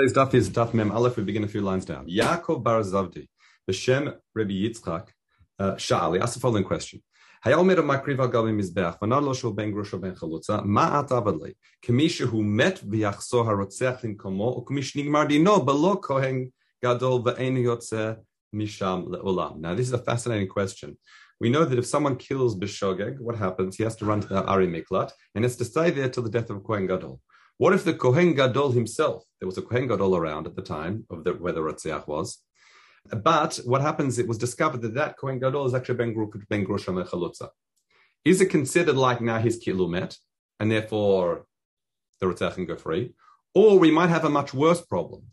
Today's daf is daf mem aleph. We begin a few lines down. Yaakov bar Zavdi, b'shem Rabbi Yitzchak, uh, asked the following question. Hayal of makriv al gabi mizbeach, v'nar lo shul ben grosho ben chalutza, ma'at avadli, k'mi shehu met v'yachso harotzeach limkomo, u'k'mi shnigmar dino belo kohen gadol v'ein yotze misham le'olam. Now this is a fascinating question. We know that if someone kills Bishogeg, what happens? He has to run to the Ari Miklat and has to stay there till the death of Kohen Gadol. What if the Kohen Gadol himself, there was a Kohen Gadol around at the time of the, where the Ratziach was, but what happens, it was discovered that that Kohen Gadol is actually Ben, ben Grosham Chalutza. Is it considered like now his Kilumet, and therefore the Ratziach can go free? Or we might have a much worse problem.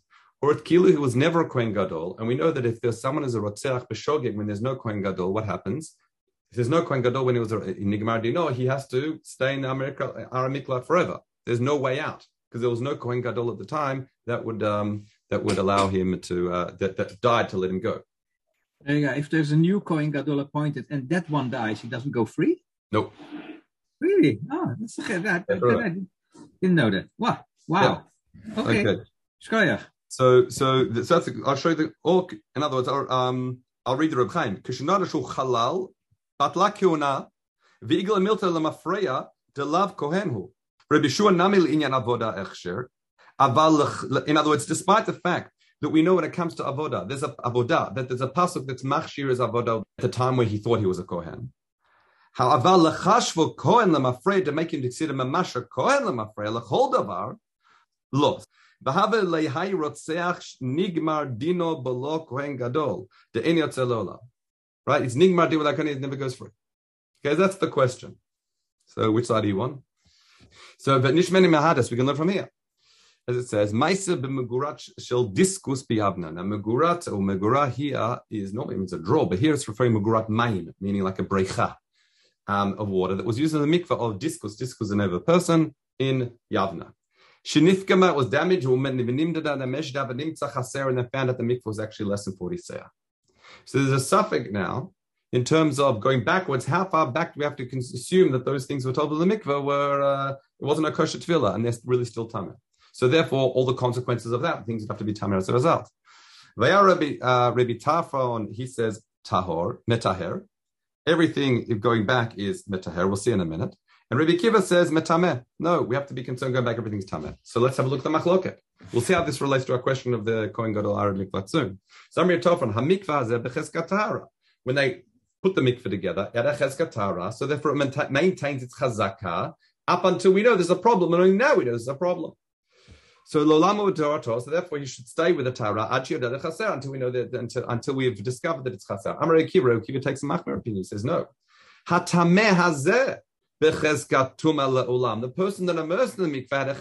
Or at Kilu, who was never a Kohen Gadol, and we know that if there's someone who's a Rotzeach B'Shogeg, when there's no Kohen Gadol, what happens? If there's no Kohen Gadol when he was in Nigmar Dino, he has to stay in America, Aramikla forever. There's no way out because there was no Kohen Gadol at the time that would um, that would allow him to uh, that, that died to let him go. Yeah, if there's a new Kohen Gadol appointed and that one dies, he doesn't go free. Nope. Really? Oh, that's that. that, I didn't know that. Wow. Wow. Yeah. Okay. okay. So, so, so that's. I'll show you the. Or, in other words, I'll, um, I'll read the Reb Chaim. Kishinada shu halal, batla kiuna, v'igla milta lemafreya, delav kohenhu. Rabbi Shua Namil Inyan Avoda Echsher. In other words, despite the fact that we know when it comes to avoda, there's a avoda that there's a pasuk that's machshir as avoda at the time where he thought he was a kohen. How aval lechashvo kohen lemafrei to make him consider mamasha kohen lemafrei lechol davar los. V'have lehai rotzeach nigmar dino below kohen gadol de en yotzelola. Right? It's nigmar dino without kohen, it never goes free. Okay, that's the question. So which side do you want? So, but nishmeni mahadas, we can learn from here. As it says, Maisa b'megurat shel diskus bihavna. Now, megurat or megura here is normally means a draw, but here it's referring megurat maim, meaning like a brecha um, of water that was used in the mikveh of diskus. Diskus an over person in Yavna. Shinifkama was damaged, and they found that the mikveh was actually less than 40 seah. So there's a suffix now in terms of going backwards, how far back do we have to assume that those things were told in the mikveh were uh, it wasn't a kosher tefillah and they're really still tamir. So therefore, all the consequences of that things have to be tamir as a result. Vaya Rabbi, uh, Rabbi Tarfon, he says tahor metaher. Everything going back is metaher. We'll see in a minute. And Rabbi Kiva says metameh. No, we have to be concerned going back. Everything's tameh. So let's have a look at the machloket. We'll see how this relates to our question of the Kohen Gadol Arab mikvah soon. Samir Tofan hamikvah When they put the mikveh together, so therefore it maintains its chazakah up until we know there's a problem, and only now we know there's a problem. So lolamo so therefore you should stay with the Torah until we know that until, until we've discovered that it's chaser. Amar Akiva, Akiva takes a machmer opinion. He says no. Hatameh hazeh The person that immersed in the mikveh had a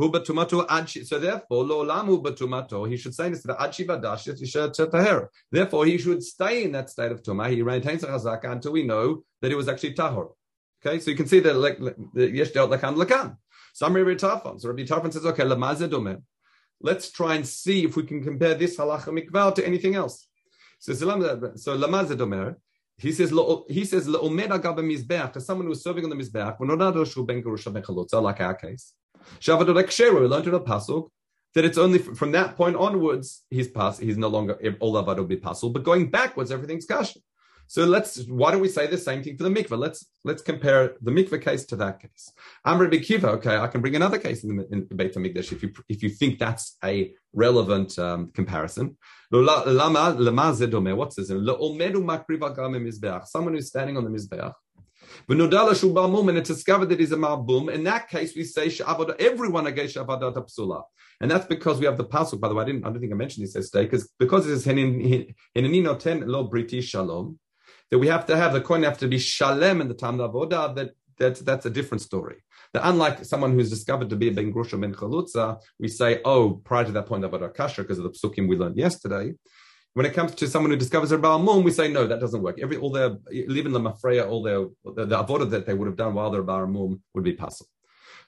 So therefore, lo'olamu batumato, he should say this to the achi vadash Therefore, he should stay in that state of tumah. He retains a chazaka until we know that it was actually tahor. Okay, so you can see that like yesh lakan lakan. Some Rabbi Tarfon. So Rabbi Tarfon says, okay, lamazedome. Let's try and see if we can compare this halacha mikval to anything else. So so lamazedome. He says, he says, to someone who's serving on the mizbeach, like our case. Shavadot Ksheru, we learned in a pasuk that it's only from that point onwards he's pass, he's no longer all avad will be pasul, but going backwards everything's kasha. So let's why don't we say the same thing for the mikveh? Let's let's compare the mikveh case to that case. Amr Bikiva, okay, I can bring another case in the, in Beit Hamikdash if you if you think that's a relevant um, comparison. What's this? Someone who's standing on the mizbeach and it's discovered that he's a marbum. In that case, we say everyone against avodat psula, and that's because we have the pasuk. By the way, I didn't. I don't think I mentioned this yesterday because because it is henenino ten lo briti shalom that we have to have the coin have to be shalem in the time of avodah. That that's that's a different story. That unlike someone who's discovered to be a ben grusha ben chalutza, we say, oh, prior to that point, avodah kasher because of the psukim we learned yesterday. When it comes to someone who discovers a Baal Mum, we say no, that doesn't work. Every all their even the mafreya, all their the, the that they would have done while they're Baal Mum would be possible.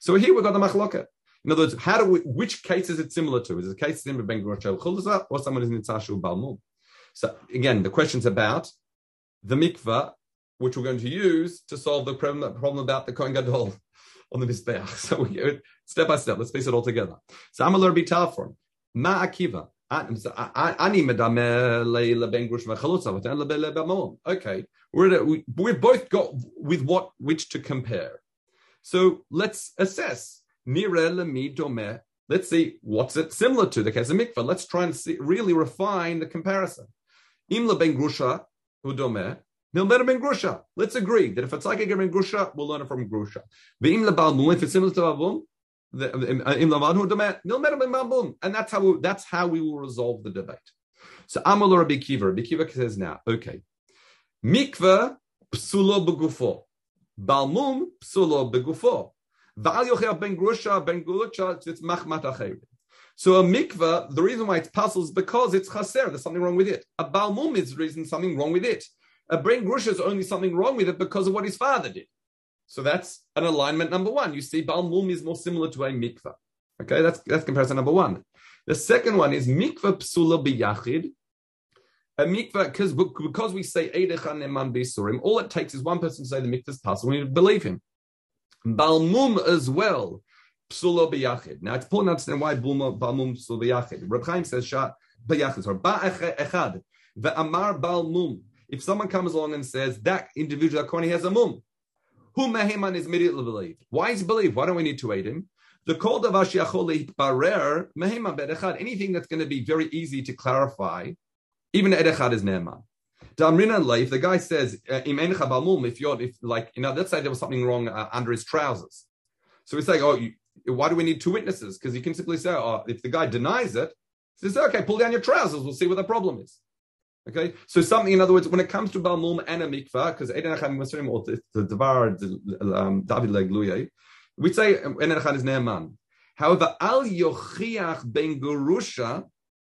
So here we've got the machloket. In other words, how do we, which case is it similar to? Is it a case in Ben Groshel Chulza or someone who's in Tzashu Baal Mum? So again, the question's about the mikvah, which we're going to use to solve the problem, problem about the Kohen Gadol. on the Mizbeach. So we go step by step. Let's piece it all together. So I'm a bit for Ma Akiva. Okay, we're, we've both got with what which to compare. So let's assess. Let's see what's it similar to the case of mikvah. Let's try and see, really refine the comparison. Imla ben grusha udome milmer ben grusha. Let's agree that if it's like a ben grusha, we'll learn it from grusha. Ve'imla balmum, if it's similar to balmum, Uh, and that's how we, that's how we will resolve the debate. So Amal Rabbi Kiva, Rabbi Kiva says now, okay, mikveh psulo begufo, balmum psulo begufo, v'al yochel ben grusha ben gulucha it's machmat So a mikveh, the reason why it's puzzles is because it's chaser. There's something wrong with it. A balmum is reason something wrong with it. A ben grusha is only something wrong with it because of what his father did. So that's an alignment number one. You see, Baal Mum is more similar to a mikvah. Okay, that's that's comparison number one. The second one is mikvah psula biyachid. A mikvah, because because we say Eidechan Neman Bisurim, all it takes is one person to say the mikvah is possible, we believe him. Balmum as well, psula biyachid. Now it's important to understand why balmum psula biyachid. Reb Chaim says biyachid or ba echad ve'amar balmum. If someone comes along and says that individual Kohen has a mum, who Meheman is immediately believed. Why is believed? Why don't we need to aid him? The call of barer Meheman bedechad. Anything that's going to be very easy to clarify, even edechad is ne'eman. Damrina if the guy says uh, if you're if like you know let's say there was something wrong uh, under his trousers, so we say oh you, why do we need two witnesses? Because you can simply say oh if the guy denies it, says okay pull down your trousers we'll see what the problem is. Okay, so something in other words, when it comes to Balmum and a mikvah, because Eden Echad Muslim or the Devar um, David Legluye, we say Eden is Ne'eman. However, Al Yochiach Ben Gurusha,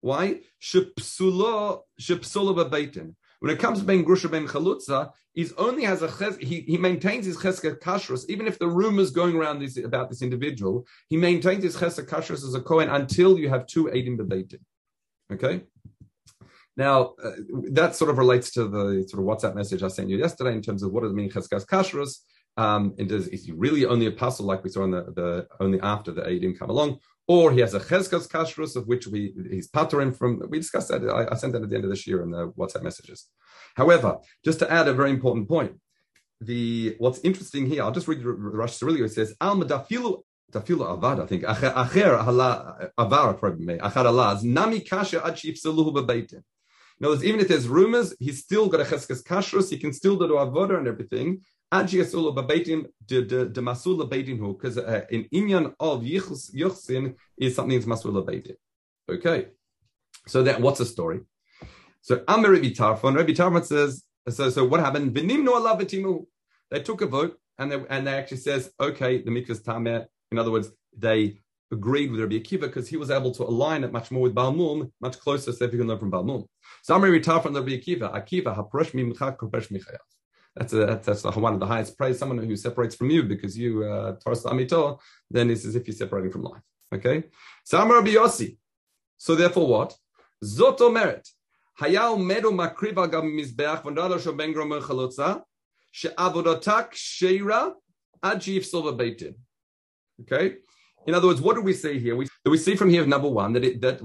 why? Shepsula Bebeitin. When it comes to Ben Grusha Ben Chalutza, he only has a ches, he, he maintains his cheska kashrus, even if the rumors going around this, about this individual, he maintains his cheska kashrus as a Kohen until you have two Eidim Bebeitin. Okay? Now, uh, that sort of relates to the sort of WhatsApp message I sent you yesterday in terms of what does it mean cheskas kashrus. Um, and does is he really only apostle like we saw in the, the only after the Eidim come along, or he has a cheskas kashrus of which we he's pattering from. We discussed that. I, I, sent that at the end of this year in the WhatsApp messages. However, just to add a very important point, the what's interesting here, I'll just read Rosh It says al madafilu dafilu avad. I think acher hala avar probably achar alaz nami kasha ad shifsaluhu bebeitin. In other words, even if there's rumors, he's still got a cheskes kashrus, he can still do avodah and everything. Because uh, in inyan of yichsin is something that's masula beitin. Okay, so that what's the story? So Amir Rabbi Tarfon, Rabbi Tarfon says, so so what happened? They took a vote and they and they actually says, okay, the mikvah's tameh. In other words, they agreed with Rabbi Akiva because he was able to align it much more with Balmum, much closer, so if you can learn from Balmum. Samri Ritar from Rabbi Akiva, Akiva, Haprosh Mimcha Kopesh Michayav. That's a, that's, that's one of the highest praise. Someone who separates from you because you uh, Taras Amito, then it's as if you're separating from life. Okay. Samar Rabbi Yossi. So therefore, what? Zoto merit. Hayal medo makriva gam mizbeach v'nadar shoben gromer chalotza she'avodotak sheira ad silva beitin. Okay. In other words, what do we see here? We, we see from here, number one, that it, that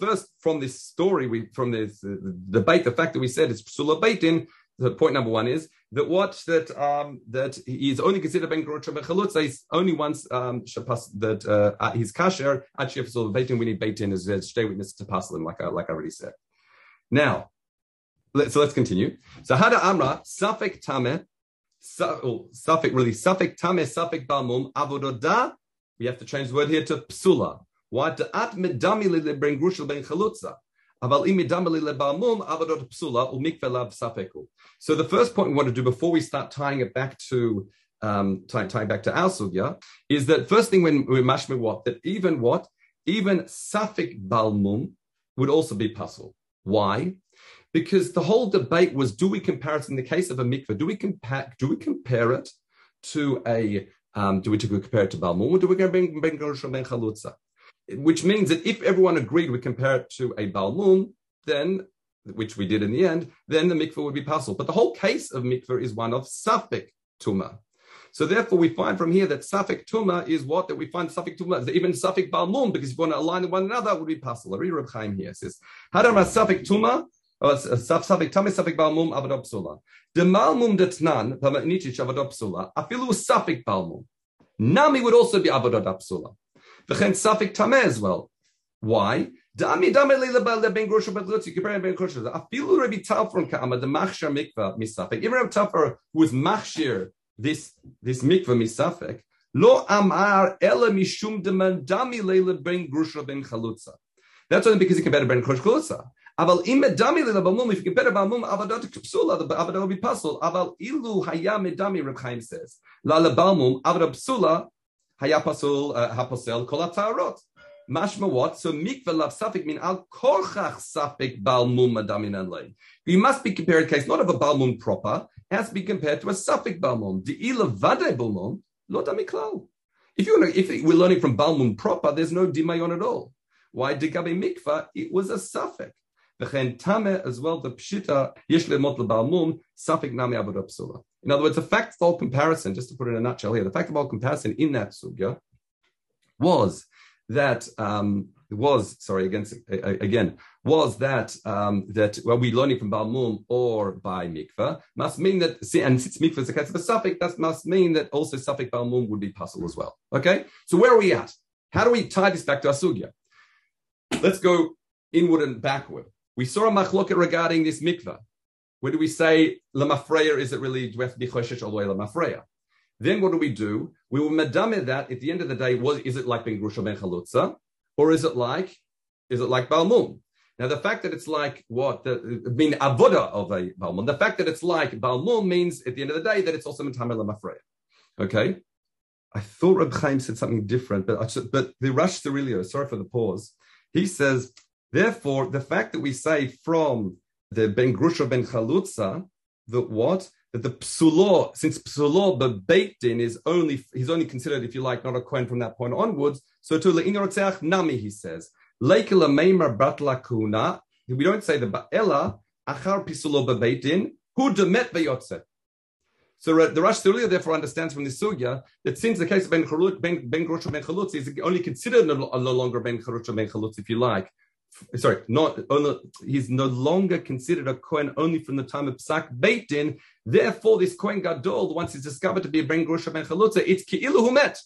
first from this story, we from this uh, debate, the fact that we said it's psula beitin. The point number one is that what that um, that he is only considered ben grotcha bechalutza. He's only once um, that uh, he's kasher. Actually, if beitin, we need beitin as a stay witness to pass him, like I, like I already said. Now, let, so let's continue. So hada amra safek tame, Oh, suffix really suffix tame suffix balmum avodah we have to change the word here to psula. Why to at medami le ben grushel ben chalutza. So the first point we want to do before we start tying it back to um, tying, tying back to our sugya is that first thing when we mashme what that even what even safik balmum would also be puzzle. Why? Because the whole debate was: Do we compare it in the case of a mikveh? Do we compare? Do we compare it to a um, do we compare it to Balmum do we compare Ben Ben Chalutza? Which means that if everyone agreed we compare it to a Balmum, then which we did in the end, then the mikveh would be possible. But the whole case of mikveh is one of Safik Tuma. So therefore, we find from here that Safik Tuma is what that we find Safik Tuma, even Safik Balmum, because if you want to align one another, would be possible. Read Reb Chaim here says, Hadar Safik Tuma, Oh, Safik Tami Safik Balmum Avadop Sula. The Malmum Detnan, Pamatnichich Avadop Sula, Afilu Safik Balmum. Nami would also be Avadop Sula. V'chen Safik Tameh as well. Why? Dami dami leila ben grosha but let's compare ben grosha. Afilu Rabbi Tarfon ka'ama the machshir mikvah misafek. Even Rabbi Tarfon who was this this mikvah misafek lo amar ela mishum deman dami leila ben grosha ben chalutza. That's only because he compared ben grosha chalutza. Aval im dami leila balmum if you compare balmum avadot psula the avadot will be puzzle. Aval ilu haya medami Reb Chaim says la le balmum avadot psula haya pasul uh, kol atarot. Mashma what? So mikveh lav safik mean al korchach safik balmum adaminan lay. You must be compared case not of a balmum proper, it has to be compared to a safik balmum. The ila vade balmum lo damiklal. If you if we're learning from balmum proper, there's no dimayon at all. Why digabe mikveh? It was a safik. V'chen tame as well the pshita yesh lemot lebalmum safik nami abodapsula. In other words, the fact of all comparison, just to put it in a nutshell here, the fact of all comparison in that sugya was that um, was sorry against again was that um, that what we learning from Balmum or by mikvah must mean that and since mikvah is a case of a suffix that must mean that also suffix Balmum would be possible as well. Okay, so where are we at? How do we tie this back to Asugya? Let's go inward and backward. We saw a machloket regarding this mikvah. Where do we say lamafreya? Is it really do we have to be all the way? Then what do we do? We will medame that at the end of the day, was is it like ben grusha ben chalutza, or is it like is it like balmum? Now the fact that it's like what the I mean avoda of a balmum, the fact that it's like balmum means at the end of the day that it's also mentame lamafreya. Okay, I thought Reb Chaim said something different, but but the Rash Sirilio, sorry for the pause. He says, therefore, the fact that we say from the ben grusha ben chalutza that what that the psulo, since psulo bebeitin is only he's only considered, if you like, not a coin from that point onwards. So to le'inorotzeach nami, he says, leikela meimer batla kuna. We don't say the ba'ela achar psulo bebeitin who demet veyotze. So the Rosh Hashanah therefore understands from the sugya that since the case of Ben Ben Grosha Ben Chalutz is only considered no, no longer Ben Charutza Ben Chalutz, if you like, sorry, not he's no longer considered a Kohen only from the time of Psak Beitin. Therefore, this Kohen Gadol, once he's discovered to be a Ben Grosha Ben Chalutza, it's Ki'ilu Humet.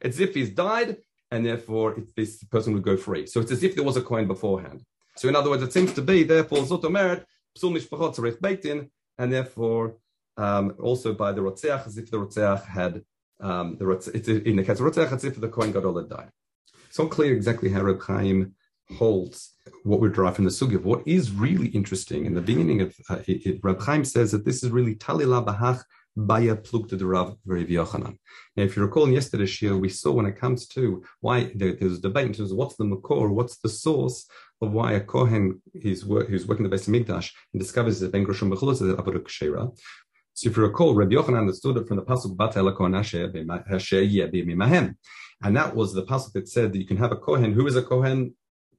It's as if he's died, and therefore this person would go free. So it's as if there was a Kohen beforehand. So in other words, it seems to be, therefore, Zoto Merit, Psul Mishpachot Tzarech Beitin, and therefore um, also by the Rotzeach, as if the Rotzeach had, um, the Rotzeach, in the case of Rotzeach, as if the Kohen Gadol had died. It's not clear exactly how Reb Chaim holds what we derive from the sugi. What is really interesting in the beginning of uh, it, it, Rab Chaim says that this is really talila bahach baya plukta the Rav Rav Yochanan. Now, if you recall in yesterday's shir, we saw when it comes to why there, there's a debate in terms of what's the makor, what's the source of why a kohen who's, work, who's working the best Mikdash and discovers that Ben Groshim Bechulus is Avodah Kshera. So if you recall, Rabbi Yochanan understood it from the pasuk Bat Mahem. And that was the pasuk that said that you can have a kohen who is a kohen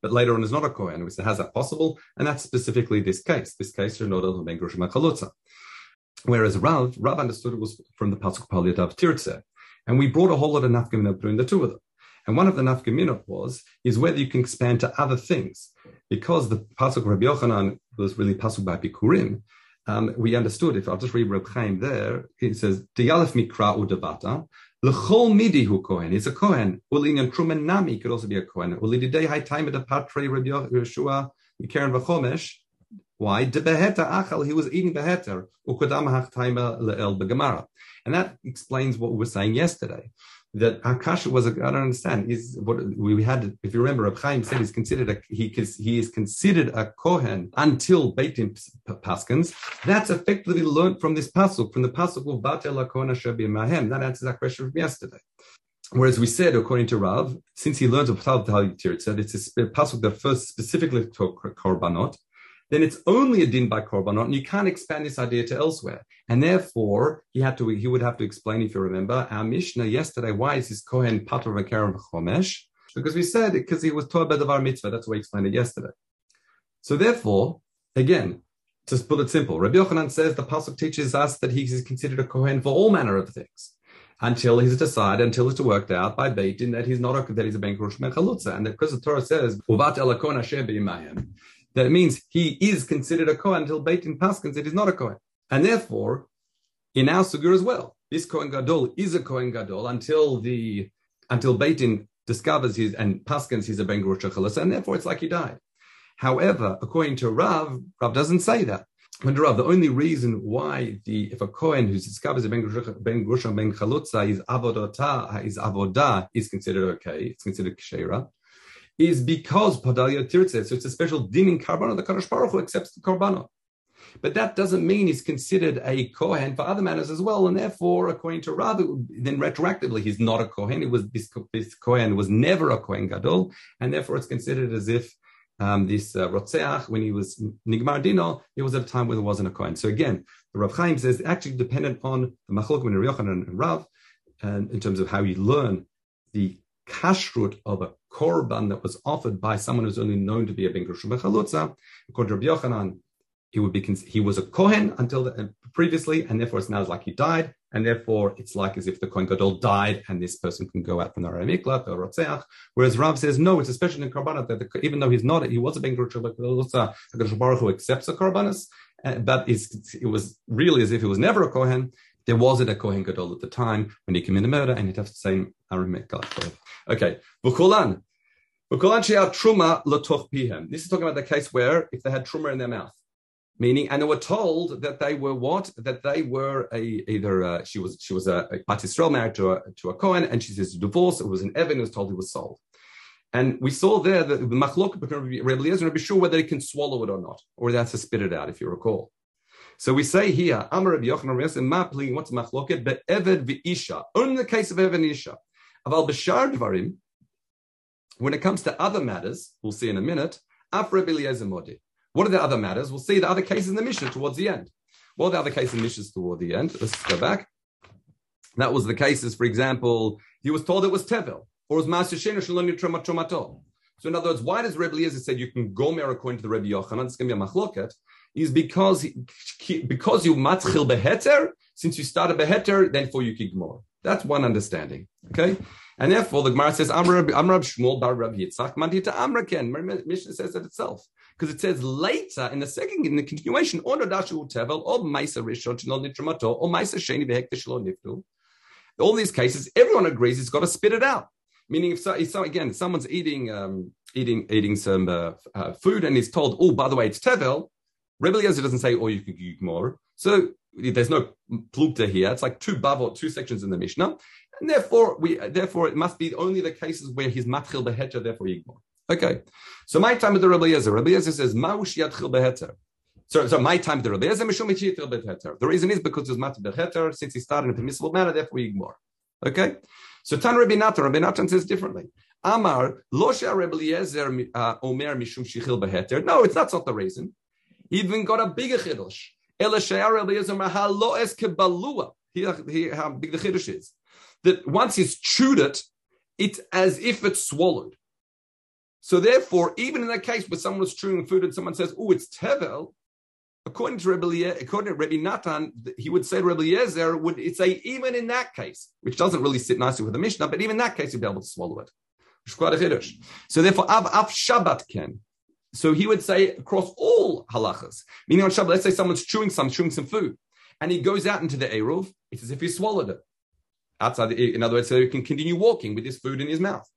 but later on is not a Kohen. We say, how's that possible? And that's specifically this case. This case, Whereas Rav, Rav understood it was from the Pasuk Paliyat Tirtze. And we brought a whole lot of nafkamina between the two of them. And one of the nafkamina was, is whether you can expand to other things. Because the Pasuk Rabbi Yochanan was really Pasuk by Bikurim, um, we understood, if I'll just read Reb Chaim there, it says, L'chol midi hu kohen. He's a kohen. Ulinyan truman nami could also be a kohen. Ulididei hai time the patre Rabbi Yeshua Karen v'chomesh. Why? De beheta achal. He was eating beheter. Ukadam hach le'el begamara. And that explains what we were saying yesterday. That Akasha was a, I don't understand. Is what we had. If you remember, Reb Chaim said he's considered a he he is considered a kohen until Beitim Paskins. That's effectively learned from this pasuk, from the pasuk of Batel Kohen Mahem. That answers that question from yesterday. Whereas we said, according to Rav, since he learned of Tal Tal said it's a pasuk that first specifically to korbanot, then it's only a din by korbanot, and you can't expand this idea to elsewhere. And therefore, he had to he would have to explain, if you remember, our Mishnah yesterday, why is his Kohen Pater Vakaram Chomesh? Because we said because he was Torah Bedavar Mitzvah. That's why we explained it yesterday. So therefore, again, to put it simple, Rabbi Yochanan says the pasuk teaches us that he is considered a kohen for all manner of things. until he's decided, until it's worked out by Beit Din that he's not a, that he's a Ben Chalutza. And because the Torah says, elakon asher that means he is considered a Kohen until Beit Din Paskins that he's not a Kohen. And therefore, in our Sugur as well, this Kohen Gadol is a Kohen Gadol until the until Beit Din discovers his and Paskins he's a Ben Grush and therefore it's like he died. However, according to Rav, Rav doesn't say that. Under Rav, the only reason why the if a Kohen who discovers a Ben Grusha Ben Chalutza is avodota is avodah is considered okay, it's considered kshera, is because Padalia Tirtze. So it's a special din in Karbana. The Kadosh Baruch Hu accepts the Karbana. But that doesn't mean he's considered a Kohen for other matters as well. And therefore, according to Rav, then retroactively, he's not a Kohen. It was this, this Kohen was never a Kohen Gadol. And therefore, it's considered as if um, this uh, Rotzeach, when he was Nigmar Dino, it was at a time when there wasn't a Kohen. So again, the Rav Chaim says actually dependent on the Machlok and and Rav, and in terms of how you learn the kashrut of a korban that was offered by someone who's only known to be a ben chalutza. According to Rav Yochanan, he would be he was a kohen until the, uh, previously, and therefore it's now like he died, and therefore it's like as if the kohen gadol died, and this person can go out from the Miklat or Rotzeach. Whereas Rav says no, it's especially in korbanot that the, even though he's not, he was a ben the Baruch who accepts the korbanos, uh, but it was really as if he was never a kohen. There wasn't a kohen gadol at the time when he committed murder, and he'd have to say Aaron Miklat. Okay, Vukulan. This is talking about the case where if they had truma in their mouth meaning, and they were told that they were what? That they were a either uh, she was she was a, a Bat Yisrael married to a to a Cohen, and she says divorce. It was an Evan who was told he was sold. And we saw there that the machlok between Rebbe Eliezer and Rebbe sure whether they can swallow it or not, or have to spit it out, if you recall. So we say here, Amar Rabbi Yochanan Rebbe Mapling, what's machloket? But Eved v'isha, only the case of Eved and Isha. Aval b'shar dvarim, when it comes to other matters, we'll see in a minute. What are the other matters? We'll see the other cases in the Mishnah towards the end. What are the other cases in Mishnah toward the end? Let's go back. That was the cases, for example, he was told it was Tevel, or was Master Shena Shalom. So in other words, why does Rebbe Eliezer say you can go mer according to the Rebbe Yochanan? It's going to be a machloket. Is because he, because you matchil beheter. Since you started beheter, then for you kigmor. That's one understanding. Okay. And therefore, the Gemara says, Amrab Shmuel bar Rab Yitzchak, Mandita Amraken. Mishnah says it itself because it says later in the second in the continuation, or Nadashu Tevel, or Maisa Rishon Shalom Nitramato, or Maisa Sheni Behek Shalom Niftu. All these cases, everyone agrees he's got to spit it out. Meaning, if so, if so again, someone's eating um, eating eating some uh, uh, food and he's told, oh, by the way, it's tevel. Rebbe Eliezer doesn't say, oh, you can eat more. So there's no plukta here. It's like two bavot, two sections in the Mishnah, and therefore we therefore it must be only the cases where he's matchil beheter, therefore yigmor. Okay. So my time with the Rabbi Eliezer. Rabbi Eliezer says, Maush yatchil beheter. So, so my time the Rabbi Eliezer, Mishum yitchil beheter. The reason is because it was matchil beheter, since he started in a permissible manner, therefore we ignore. Okay? So Tan Rabbi Natan, Rabbi Natan says differently. Amar, lo Rabbi Eliezer uh, omer mishum shichil beheter. No, it's that's not the reason. He even got a bigger chiddush. Kebalua. Here, how big the chiddush is. That once he's chewed it, it's as if it's swallowed. So therefore, even in that case where someone was chewing food and someone says, "Oh, it's tevel," according to Rebbe, according to Rabbi Natan, he would say Rebbe Eliezer would it say even in that case, which doesn't really sit nicely with the Mishnah, but even in that case, you'd be able to swallow it. Which is quite a. So therefore, av av Shabbat ken. So he would say across all halachas, meaning on Shabbat, let's say someone's chewing some, chewing some food, and he goes out into the Eruv, it's as if he swallowed it. Outside, the, in other words, so he can continue walking with this food in his mouth.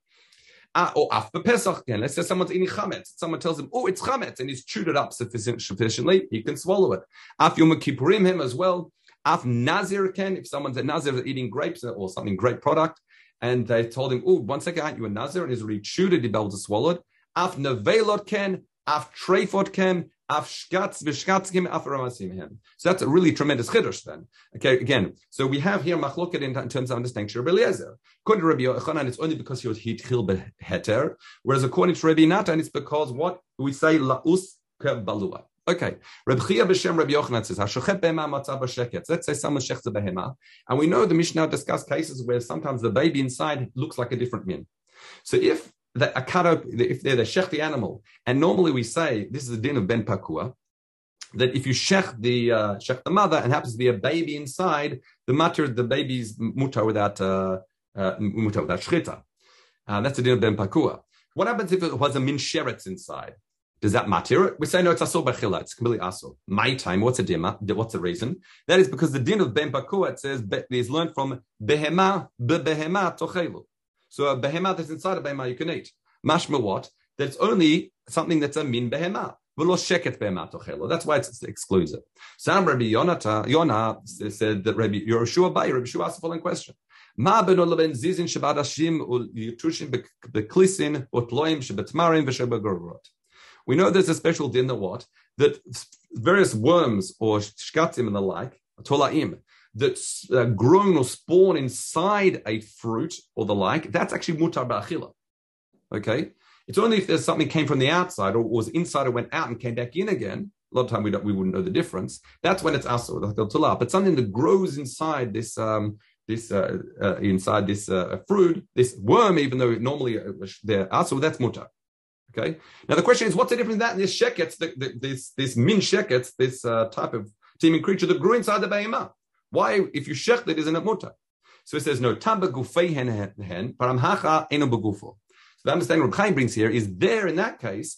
Ah, or after Pesach again. Let's say someone's eating chametz. Someone tells him, "Oh, it's chametz," and he's chewed it up sufficient, sufficiently. He can swallow it. Af Yom Kippurim him as well. Af Nazir can. If someone's a Nazir eating grapes or something great product, and they told him, "Oh, one second, aren't you a Nazir?" and he's already chewed it, he'd be able to swallow it. Af Nevelot can. Af Trefot can. So that's a really tremendous chiddush then. Okay, again, so we have here machloket in, terms of understanding Rabbi Eliezer. According to Rabbi Yochanan, it's only because he was hitchil beheter, whereas according to Rabbi Natan, it's because what we say laus balua. Okay, Rabbi Chia b'shem Rabbi Yochanan says, "Hashochet behema matzah b'sheket." Let's say someone shechs a behema, and we know the Mishnah discuss cases where sometimes the baby inside looks like a different min. So if the, a cut if they're the shech the animal, and normally we say this is the din of ben pakua, that if you shech the uh, shech the mother and happens to be a baby inside, the matter the baby's mutar without uh, uh, mutar without shchita. Uh, that's the din of ben pakua. What happens if it was a min sheretz inside? Does that matter? We say no, it's asur bechila. It's completely asur. My time. What's a dima? What's the reason? That is because the din of ben pakua it says is learned from behema behema tochelu. So a behema that's inside a behema you can eat. Mashma what? That it's only something that's a min behema. That's why it excludes it. Sam Rabbi Yonata, Yonah said that Rabbi Yehoshua Bai, Rabbi Yehoshua asked the following question. מה בינו לבין זיזין שבעדשים וליטושים בכליסין ותלויים שבתמרים ושבגרורות? We know there's a special din that what? That various worms or shkatim and the like, tolaim, that's uh, grown or spawn inside a fruit or the like, that's actually mutar ba'achila. Okay? It's only if there's something came from the outside or was inside or went out and came back in again. A lot of time we we wouldn't know the difference. That's when it's asur, but something that grows inside this um, this uh, uh, inside this uh, fruit, this worm, even though normally uh, they're asur, that's mutar. Okay. Now the question is, what's the difference in that and this shekets, the, the, this this min shekets, this uh, type of teeming creature that grew inside the behemah? Why, if you shecht it, isn't it mutar? So it says no. Tamba gufei hen hen paramhacha eno begufo. So the understanding Reb Chaim brings here is there in that case,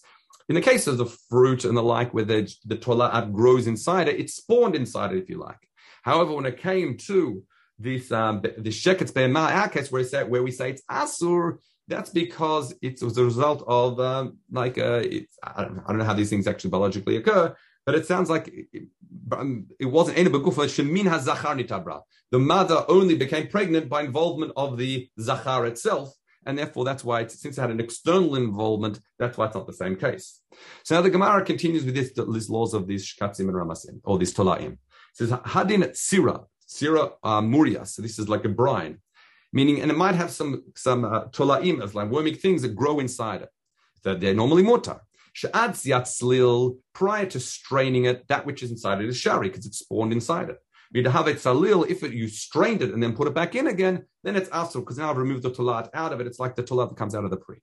in the case of the fruit and the like, where the, the tolat grows inside it, it spawned inside it, if you like. However, when it came to this um, the sheketz be'ema, our where, where we say it's asur, that's because it was a result of um, like uh, I, don't, I, don't, know how these things actually biologically occur, but it sounds like it, um, it wasn't any begufa shemin hazachar nitabra. The mother only became pregnant by involvement of the zachar itself, and therefore that's why since it had an external involvement, that's why it's not the same case. So now the Gemara continues with this, these laws of these shkatzim and ramasim, or these tolaim. It says hadin sira, sira uh, muria. So this is like a brine, meaning, and it might have some some uh, tolaim, as like worming things that grow inside it. That they're normally mortar. Sha'ad slil, prior to straining it, that which is inside it is shari, because it's spawned inside it. Yidhavet salil, if it, you strained it and then put it back in again, then it's asur, because now I've removed the tulat out of it. It's like the tulat that comes out of the pre.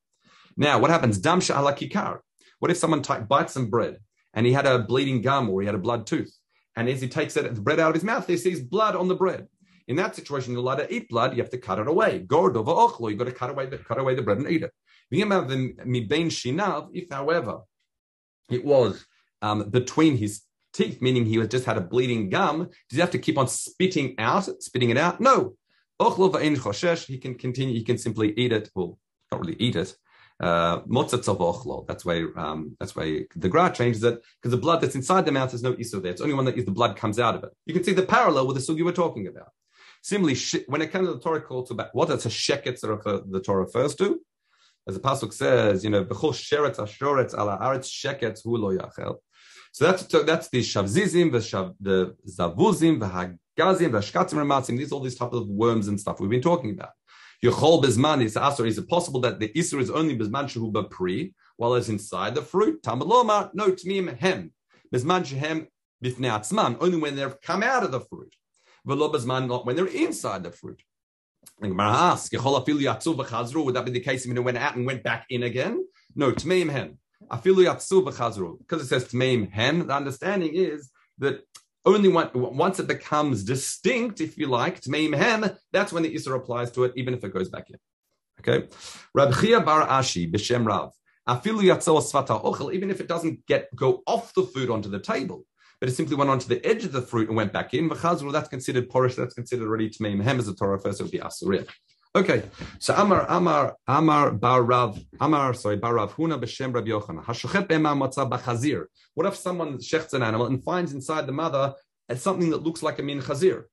Now, what happens? Damsha ala kikar. What if someone t- bites some bread and he had a bleeding gum or he had a blood tooth? And as he takes it, the bread out of his mouth, he sees blood on the bread. In that situation, you're allowed to eat blood, you have to cut it away. Gordova ochlo, you've got to cut away the, cut away the bread and eat it. If, however, it was um, between his teeth, meaning he just had a bleeding gum, does he have to keep on spitting out, spitting it out? No. He can continue, he can simply eat it. Well, not really eat it. Uh, that's why um, that's why the Gra changes it because the blood that's inside the mouth is no iso there. It's only one that is the blood comes out of it. You can see the parallel with the sugi we're talking about. Similarly, when it comes to the Torah calls about what that's a sheket that the Torah refers to, as the pasuk says, you know, b'chol sheretz ashoretz ala aretz sheket hu lo yachel. So that's that's the shavzizim, the the zavuzim, the hagazim, the shkatzim rematzim. These all these types of worms and stuff we've been talking about. Yochol bezman is asur. Is it possible that the isur is only bezman shehu pri, while it's inside the fruit? Talmud loma no tmim hem bezman shehem bifnei atzman. Only when they've come out of the fruit. V'lo bezman not when they're inside the fruit. Would that be the case if it went out and went back in again? No, tmeim hen. Afilu yatsu b'chazru. Because it says tmeim hen, the understanding is that only once it becomes distinct, if you like, tmeim hen, that's when the Isra applies to it, even if it goes back in. Okay? Rab Chia bar Ashi, b'shem Rav. Afilu yatsu svata ochel, even if it doesn't get go off the food onto the table, but it simply went onto the edge of the fruit and went back in. V'chazru, that's considered porish, that's considered already tmeim hem as a Torah first, it would be asurim. Okay, so Amar Amar Amar Barav, Amar sorry Barav Huna b'Shem Rabbi Yochanan Hashochet be'ema matzah b'chazir. What if someone shechts an animal and finds inside the mother as something that looks like a min chazir?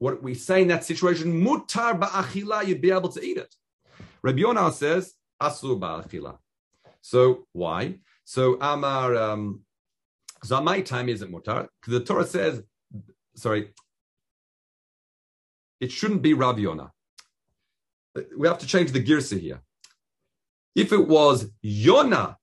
What we say in that situation, mutar ba'achila, you'd be able to eat it. Rabbi Yonah says asur ba'achila. So why? So Amar um, so my time isn't mutar the Torah says, sorry, it shouldn't be Yonah we have to change the girsa here. If it was Yona,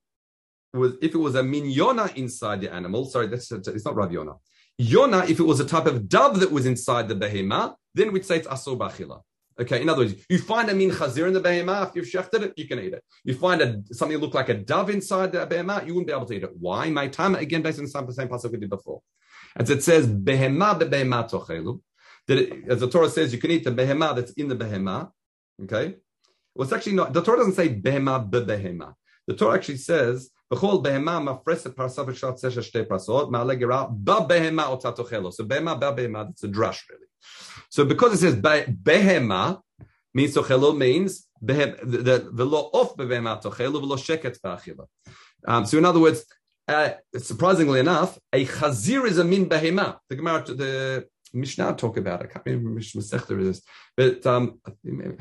was if it was a minyona inside the animal, sorry, that's it's not Rav Yona. If it was a type of dove that was inside the behema, then we'd say it's asur bachila. Okay, in other words, you find a min chazir in the behemah, if you've shechted it, you can eat it. You find a, something that looked like a dove inside the behemah, you wouldn't be able to eat it. Why? My time, again, based on the same passage we did before. As it says, behemah behemah tochelu, that it, as the Torah says, you can eat the behemah that's in the behemah. Okay? Well, it's actually not, the Torah doesn't say behemah behemah. The Torah actually says, B'chol behema mafreset parsav shat sesha shtei prasot ma'ale gera ba behema otatochelo. So behema ba behema, a drush really. So because it says behema means tochelo means law of behema tochelo v'lo sheket ba'achila. Um, so in other words, uh, surprisingly enough, a chazir is a min behema. The Gemara, the Mishnah talk about it. I can't remember which is, but um, I,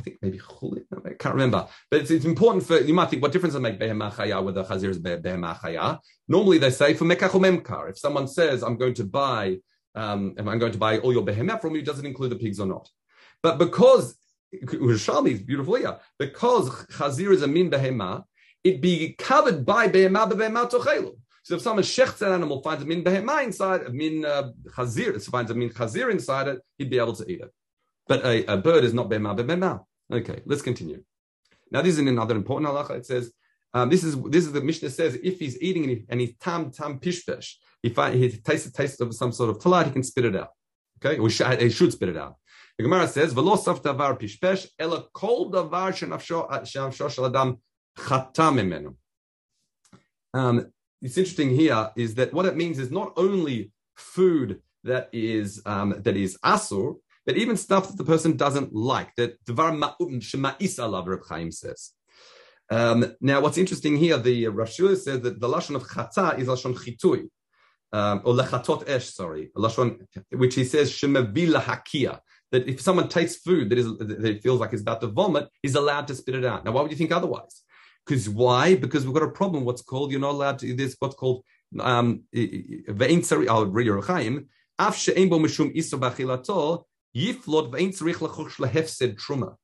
think, maybe Chulin. I can't remember. But it's, it's, important for you might think what difference does it make behemah chaya whether chazir is behemah chaya. Normally they say for mekach memkar. If someone says I'm going to buy, um, am I going to buy all your behemah from you? Does it include the pigs or not? But because Yerushalmi is beautiful here, because chazir is a min behemah, it be covered by behemah behemah tochelu. So if someone shechts an animal, finds a min behemah inside, a min uh, chazir, finds a min chazir inside it, he'd be able to eat it. But a, a bird is not behemah behemah. Okay, let's continue. Now this is another important halacha. It says um, this is this is the Mishnah says if he's eating and, he, and he's tam tam pishpesh, he find, he tastes the taste of some sort of talat, he can spit it out. Okay, or he should spit it out. The Gemara says v'lo saf davar pishpesh ela kol davar shenafsho shenafsho adam chatam imenu. Um, it's interesting here is that what it means is not only food that is um, that is asur, but even stuff that the person doesn't like. That devar ma'um shema'is alav Reb Chaim says. Um, now, what's interesting here, the Rosh says that the lashon of chata is lashon chitui, um, or lechatot esh, sorry, lashon, which he says shemavila hakia. That if someone tastes food that is that he feels like it's about to vomit, he's allowed to spit it out. Now, why would you think otherwise? Because why? Because we've got a problem. What's called you're not allowed to. There's what's called um truma.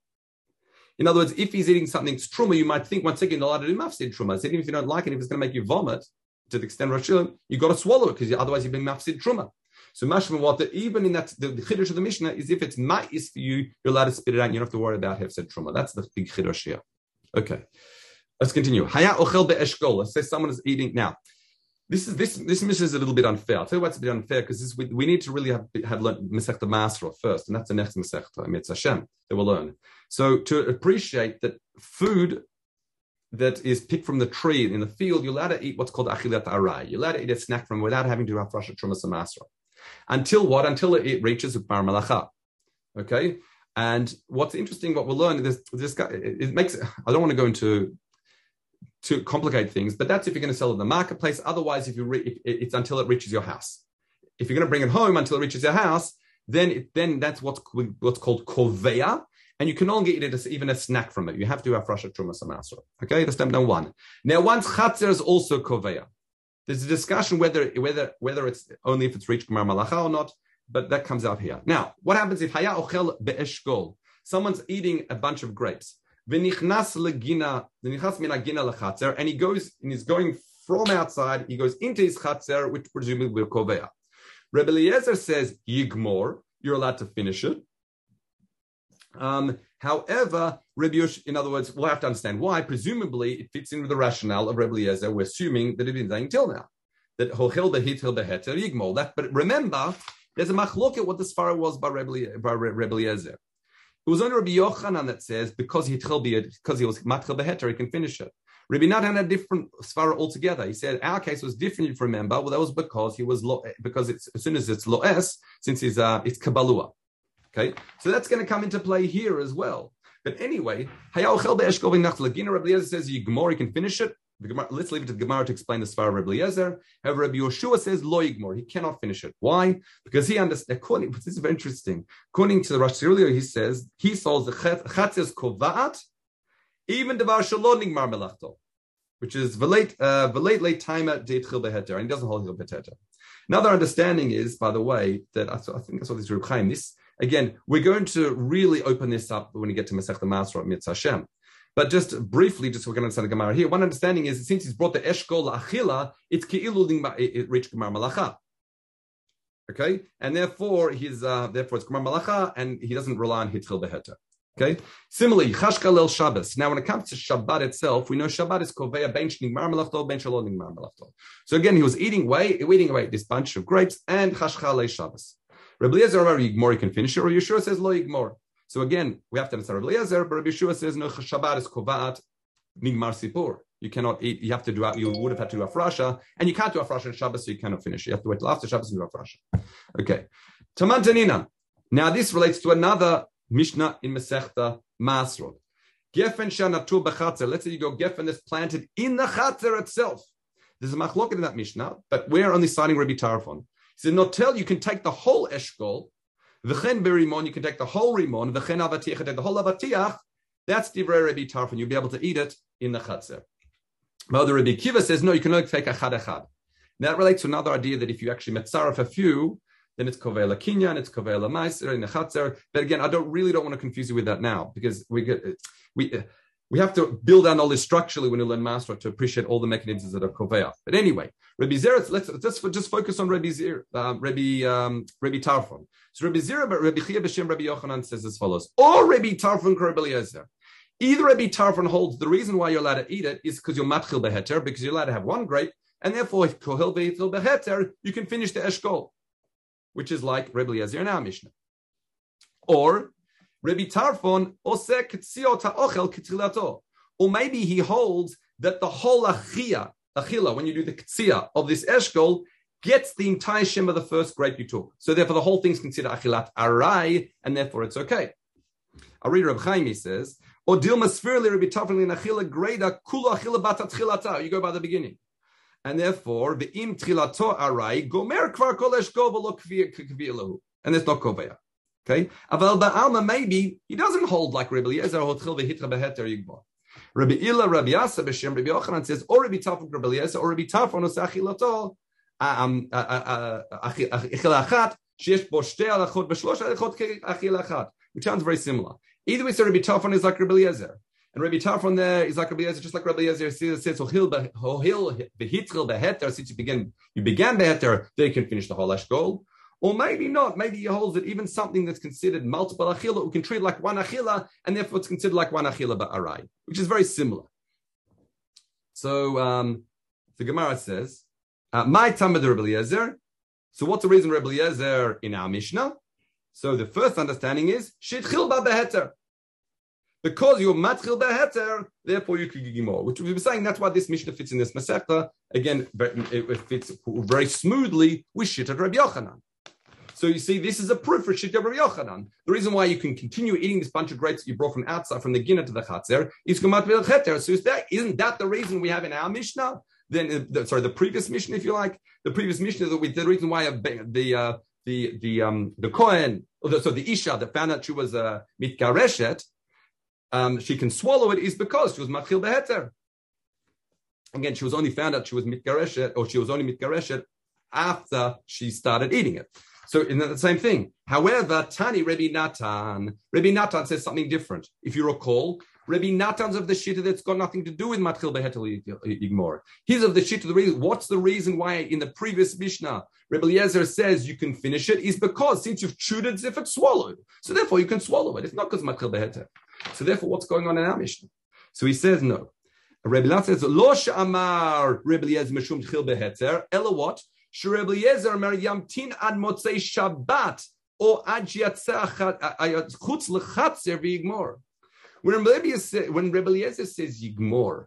In other words, if he's eating something truma, you might think once again, allowed to do mafsid truma. So even if you don't like it, if it's going to make you vomit to the extent Rosh you've got to swallow it because otherwise you've been mafsid truma. So mashma what even in that the, the chiddush of the Mishnah is if it's ma'is for you, you're allowed to spit it out. You don't have to worry about hefsed truma. That's the big chiddush here. Okay. Let's continue. Haya ochel be'eshkol. Let's say someone is eating now. This is this this mission is a little bit unfair. I'll tell you why it's a bit unfair because we, we need to really have have learned Masechta Masra first, and that's the next Masechta Mitz Hashem that we'll learn. So to appreciate that food that is picked from the tree in the field, you're allowed to eat what's called achilat aray. You're allowed to eat a snack from without having to have rasha trumas masra. Until what? Until it reaches bar malacha. Okay. And what's interesting, what we'll learn is this guy. It makes. I don't want to go into to complicate things, but that's if you're going to sell it in the marketplace. Otherwise, if you re- it's until it reaches your house. If you're going to bring it home until it reaches your house, then it, then that's what's what's called koveya, and you can only eat it as even a snack from it. You have to have rasha truma samasra. Okay, that's step number one. Now, once chatzer is also koveya, there's a discussion whether whether whether it's only if it's reached gemar malacha or not, but that comes out here. Now, what happens if haya ochel be'eshkol? Someone's eating a bunch of grapes. V'nichnas legina, v'nichnas min lechatzer, and he goes and he's going from outside. He goes into his chatzer, which presumably will koveya. Rebbe Eliezer says yigmor, you're allowed to finish it. Um, however, Rebbe Yosh, in other words, we'll have to understand why. Presumably, it fits in with the rationale of Rebbe Eliezer. We're assuming that it been saying till now that hochil behit hil beheter yigmor. That, but remember, there's a machloket what the svara was by Rebbe, by Rebbe Eliezer. It was only Rabbi Yochanan that says because he because he was matchel beheter, he can finish it. Rabbi Natan had a different svara altogether. He said our case was different. If you remember, well, that was because he was lo, because it's as soon as it's loes, since he's uh, it's kabbalua. Okay, so that's going to come into play here as well. But anyway, Rabbi Eliezer says you can finish it. Let's leave it to the Gemara to explain the Svar of Rabbi. However, Rabbi Yoshua says lo yigmor. He cannot finish it. Why? Because he understands. According, this is very interesting. According to the Rosh earlier, he says he says the chatzes kovaat, even devar shalom nigmar melachto, which is velate uh, velate late timer deitchil beheter, and he doesn't hold hil beheter. Another understanding is, by the way, that I, I think I saw this Reb. This again, we're going to really open this up when we get to Masech the Masra Mitz Hashem. But just briefly, just so we can understand the Gemara here, one understanding is since he's brought the Eshkol Achila, it's Ki'ilu it reached Gemara Malacha. Okay, and therefore he's uh, therefore it's Gemara Malacha, and he doesn't rely on Hitchil Beheta. Okay. Similarly, Chashkalel Shabbos. Now, when it comes to Shabbat itself, we know Shabbat is Koveya Ben Shnigmar Melachto, Ben Shalom Nigmar Melachto. So again, he was eating away, eating away this bunch of grapes and Chashkalel Shabbos. Rabbi Eliezer or Yigmor, can finish it, or Yeshua says Lo Yigmor. So again, we have to understand Rabbi Eliezer, but Rabbi Yeshua says no Shabbat is Kovaat Nigmar Sipur. You cannot eat. You have to do. You would have had to do afrasha, and you can't do afrasha on Shabbos, so you cannot finish. You have to wait till after Shabbos and do afrasha. Okay, tamantanina. Now this relates to another Mishnah in Masechta Masrod. Gefen shanatu bechatzer. Let's say you go gefen that's planted in the chatzer itself. There's a machloket in that Mishnah, but we're only citing Rabbi Tarfon. He said, "Notel, you can take the whole eshkol, v'chen berimon, you can take the whole rimon, v'chen avatiach, you take the whole avatiach. That's divrei Rabbi Tarfon. You'll be able to eat it in the chatzer." the Rabbi Akiva says, "No, you can only take a chad echad." That relates to another idea that if you actually metzaref a few, then it's kovela kinyan, it's kovela meiser in the chatzer. But again, I don't really don't want to confuse you with that now because we get we we have to build our knowledge structurally when we learn master to appreciate all the mechanisms that are koveya. But anyway, Rabbi Zera, let's just just focus on Rabbi Zir, um, Rabbi um, Rabbi Tarfon. So Rabbi Zera, but Rabbi Chia b'shem Rabbi Yochanan says as follows: or Rabbi Tarfon Rabbi Eliezer. Either Rabbi Tarfon holds the reason why you're allowed to eat it is because you're matchil beheter, because you're allowed to have one grape, and therefore if kohil beheter, you can finish the eshkol which is like Rabbi Eliezer in our Mishnah. Or Rebbe Tarfon osek ochel k'tzilato. Or maybe he holds that the whole achia, achila, when you do the ktzia of this eshkol, gets the entire shem of the first grape you took. So therefore the whole thing's considered achilat arai, and therefore it's okay. I read Reb Chaim, says, or dilma spherely Rebbe Tarfon achila greda kula achila batat You go by the beginning and therefore the im trilato arai gomer kvar kolesh govelo kviyalahu, and it's not koveya. Okay? Aval Ba'alma, maybe he doesn't hold like Rabbi Eliezer, Hotchil Vehitra Beheter Yigbo. Rabbi Ila, Rabbi Asa, B'Shem, Rabbi Yochanan says, or Rabbi Tarfon, Rabbi Eliezer, or Rabbi Tarfon, Osachi Lotol, um, Achil Achat, Shesh Bo Shte Alachot, B'Shlosh Alachot, Achil Achat. Which sounds very similar. Either way, so Rabbi Tarfon is like Rabbi Eliezer. And Rabbi Tarfon there is like Rabbi Yezer, just like Rabbi Yezer says, says Hohil Hohil Beheter. Since you begin, you began Beheter, they can finish the whole goal. Or maybe not. Maybe he holds that even something that's considered multiple achila, we can treat like one achila, and therefore it's considered like one achila ba'arai, which is very similar. So um, the Gemara says, uh, "My Rabbi Eliezer." So what's the reason Eliezer in our Mishnah? So the first understanding is shitchil ba beheter. Because you're matchil beheter, therefore you could give more. Which we were saying that's why this Mishnah fits in this Masechta. Again, it fits very smoothly with Shittat Rabbi Yochanan. So you see, this is a proof for Shittat Rabbi Yochanan. The reason why you can continue eating this bunch of grapes that you brought from outside, from the Gina to the Chatzer, is Kumat Becheter. So is that, isn't that the reason we have in our Mishnah? Then, uh, the, sorry, the previous Mishnah, if you like, the previous Mishnah that we, the reason why the, uh, the, the, um, the Kohen, so the Isha that found out she was a uh, mitgareshet, um, she can swallow it is because she was machil beheter. Again, she was only found out she was mitgareshet, or she was only mitgareshet after she started eating it. So, in the same thing. However, Tani Rabbi Natan, Rabbi Natan says something different. If you recall, Rabbi Natan's of the shita that's got nothing to do with matchil behetel igmor. He's of the shita. The reason, what's the reason why in the previous Mishnah Rabbi Eliezer says you can finish it is because since you've chewed it as if it's swallowed, so therefore you can swallow it. It's not because matchil behetel. So therefore, what's going on in our Mishnah? So he says no. Rabbi Lan says, Lo Amar Rabbi Eliezer Meshum Tchil Beheter, Ella what? Rabbi Eliezer Yamtin Ad Motzei Shabbat, or Ad Lechatzer V'Yigmor. When Rabbi Eliezer says Yigmor,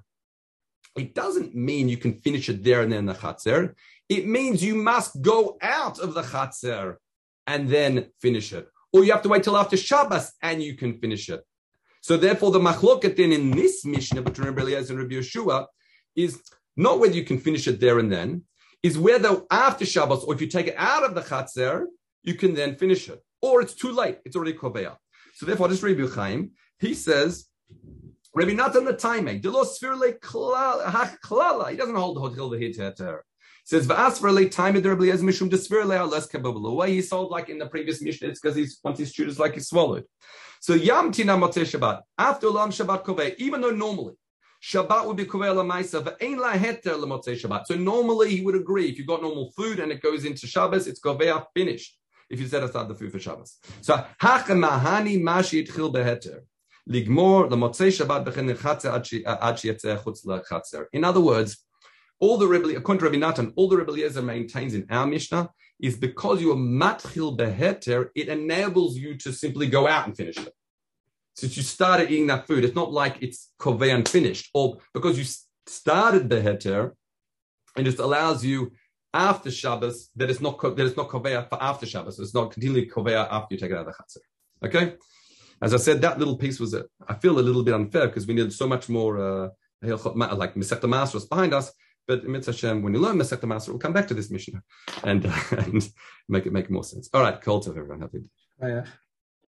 it doesn't mean you can finish it there and then the Chatzer. It means you must go out of the Chatzer and then finish it. Or you have to wait till after Shabbos and you can finish it. So therefore, the machloket then in this Mishnah between Rabbi Eliezer and Rabbi Yeshua is not whether you can finish it there and then, is whether after Shabbos, or if you take it out of the Chatzer, you can then finish it. Or it's too late, it's already Koveya. So therefore, this Rabbi Chaim, he says, Rabbi Natan the timing, he doesn't hold the hotel the hit says Va'asver time of Rabbi Eliezer mishum desver less kabbalah. Why he sold like in the previous Mishnah? It's because he's once he's chewed, it's like he swallowed. So Yam Tina Motzei Shabbat. After Lam Shabbat Kovei, even though normally Shabbat would be Kovei Lamaisa, Ve'ein La Heter Lemotzei Shabbat. So normally he would agree if you got normal food and it goes into Shabbos, it's Kovei finished. If you set aside the food for Shabbos. So Hachamahani Mashi Tchil Beheter. Ligmor lemotzei Shabbat uh, chutz lechatzer. In other words, all the Rebbe, according to Rabbi Natan, all the Rebbe Eliezer maintains in our Mishnah is because you are matchil beheter, it enables you to simply go out and finish it. Since you started eating that food, it's not like it's kovei unfinished, or because you started the beheter, it just allows you after Shabbos that it's not that it's not kovei for after Shabbos. It's not continually kovei after you take it out of the chatzar. Okay, as I said, that little piece was a, I feel a little bit unfair because we need so much more uh, like Masechta Masros behind us. But Mitzvah Hashem, when you learn Masechta Masra, we'll come back to this mission and, uh, and make it make more sense. All right, call to everyone. Happy. Oh, yeah.